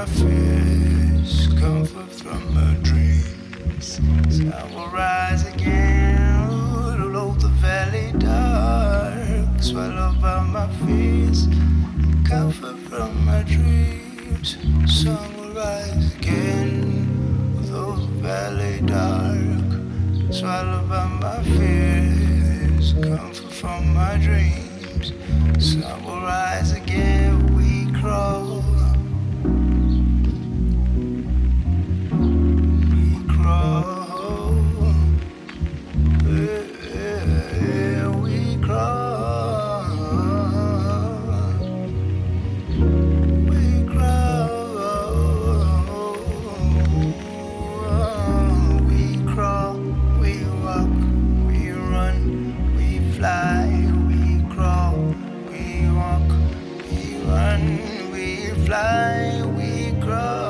my fears, comfort from my dreams. I will rise again, the valley dark, swallowed by my fears, comfort from my dreams. Sun will rise again, though the valley dark, swallowed by my fears, comfort from my dreams. Sun will rise again. we fly, we grow.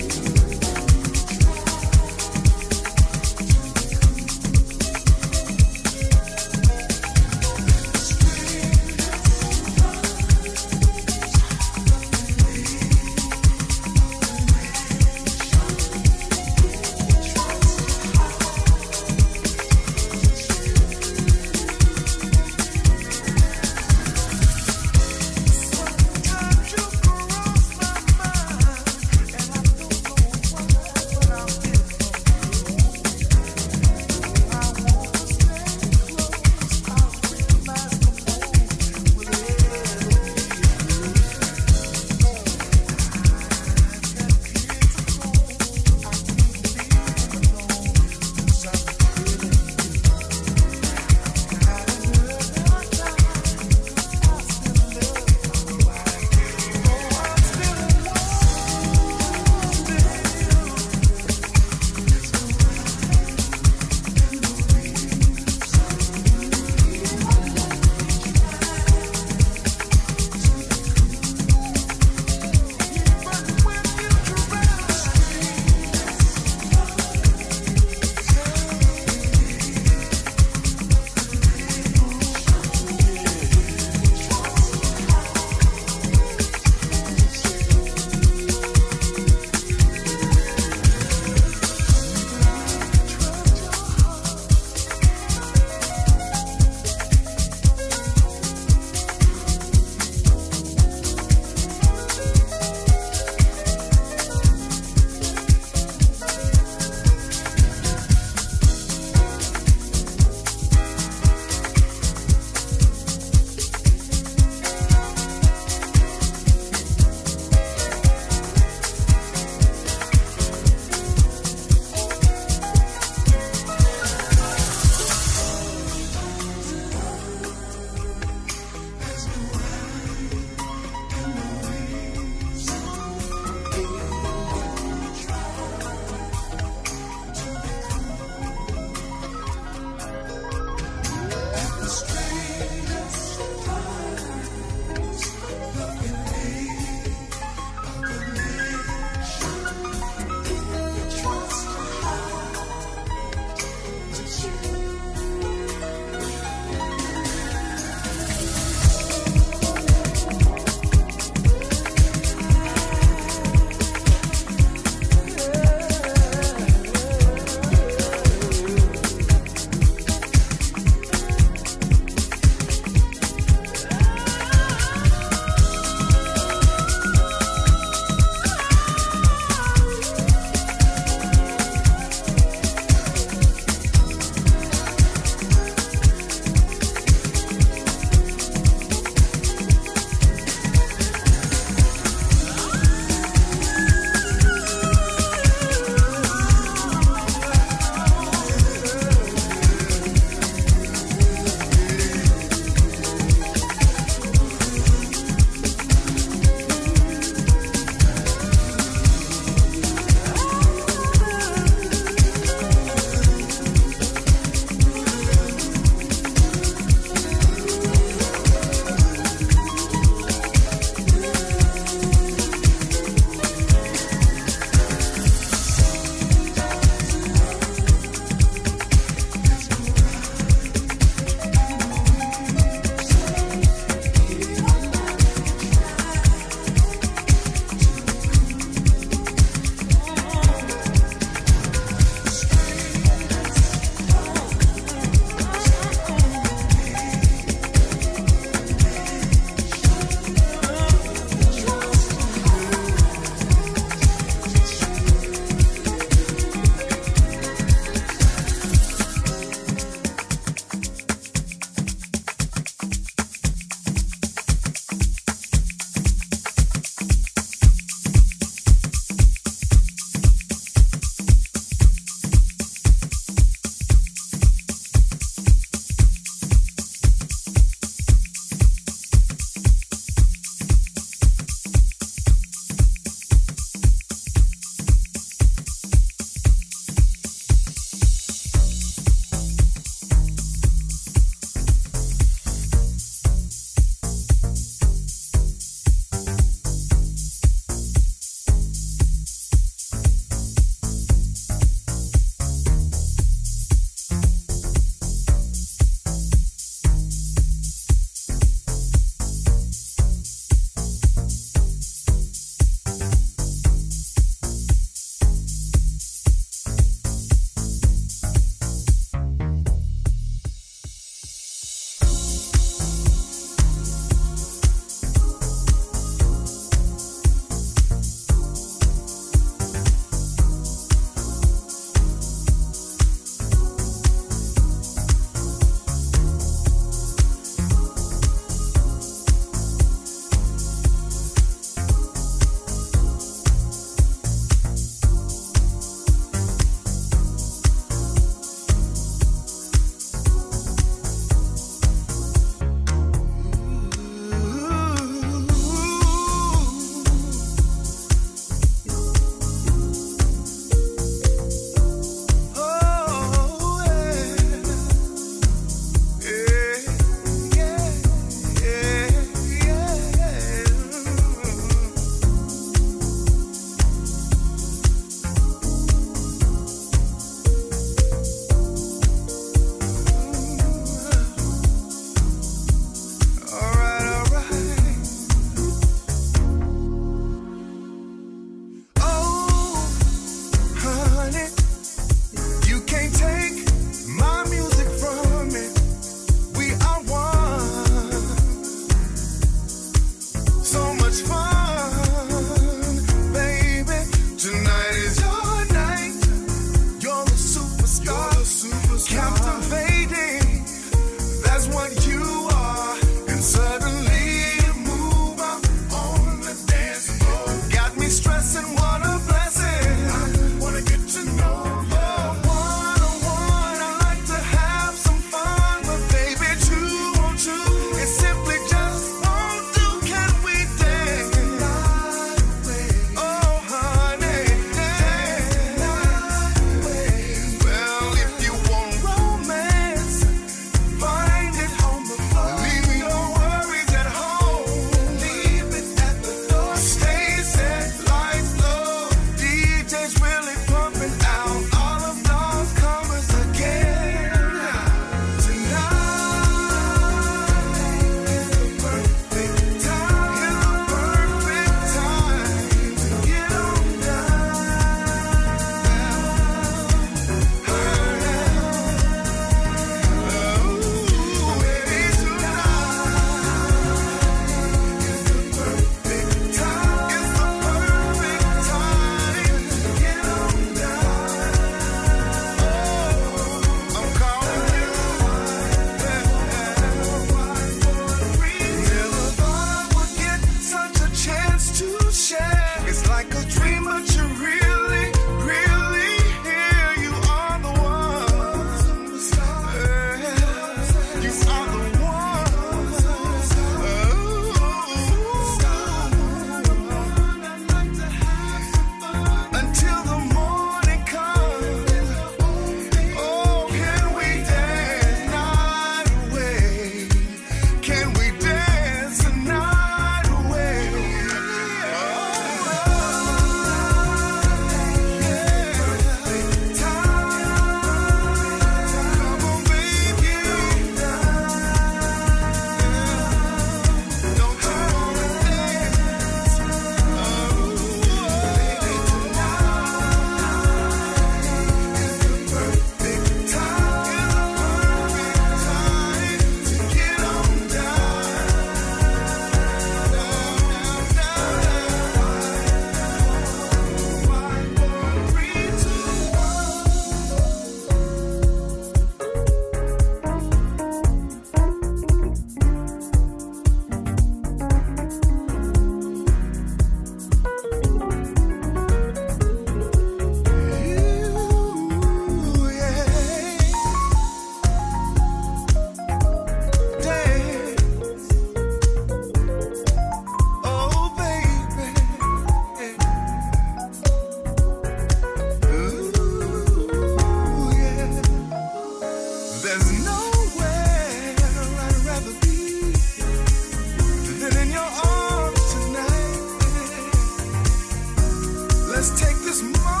You're right next to